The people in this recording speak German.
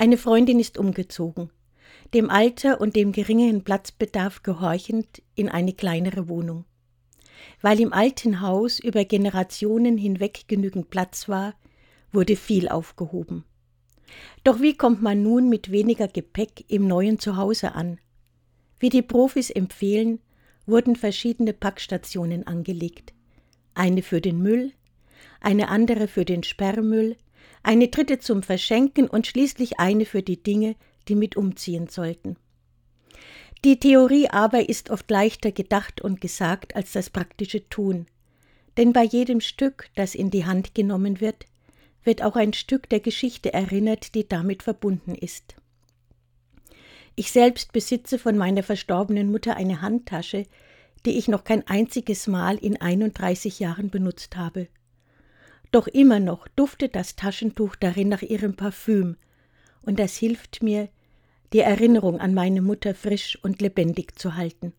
Eine Freundin ist umgezogen, dem Alter und dem geringeren Platzbedarf gehorchend in eine kleinere Wohnung. Weil im alten Haus über Generationen hinweg genügend Platz war, wurde viel aufgehoben. Doch wie kommt man nun mit weniger Gepäck im neuen Zuhause an? Wie die Profis empfehlen, wurden verschiedene Packstationen angelegt. Eine für den Müll, eine andere für den Sperrmüll, eine dritte zum Verschenken und schließlich eine für die Dinge, die mit umziehen sollten. Die Theorie aber ist oft leichter gedacht und gesagt als das praktische Tun, denn bei jedem Stück, das in die Hand genommen wird, wird auch ein Stück der Geschichte erinnert, die damit verbunden ist. Ich selbst besitze von meiner verstorbenen Mutter eine Handtasche, die ich noch kein einziges Mal in 31 Jahren benutzt habe. Doch immer noch duftet das Taschentuch darin nach ihrem Parfüm, und das hilft mir, die Erinnerung an meine Mutter frisch und lebendig zu halten.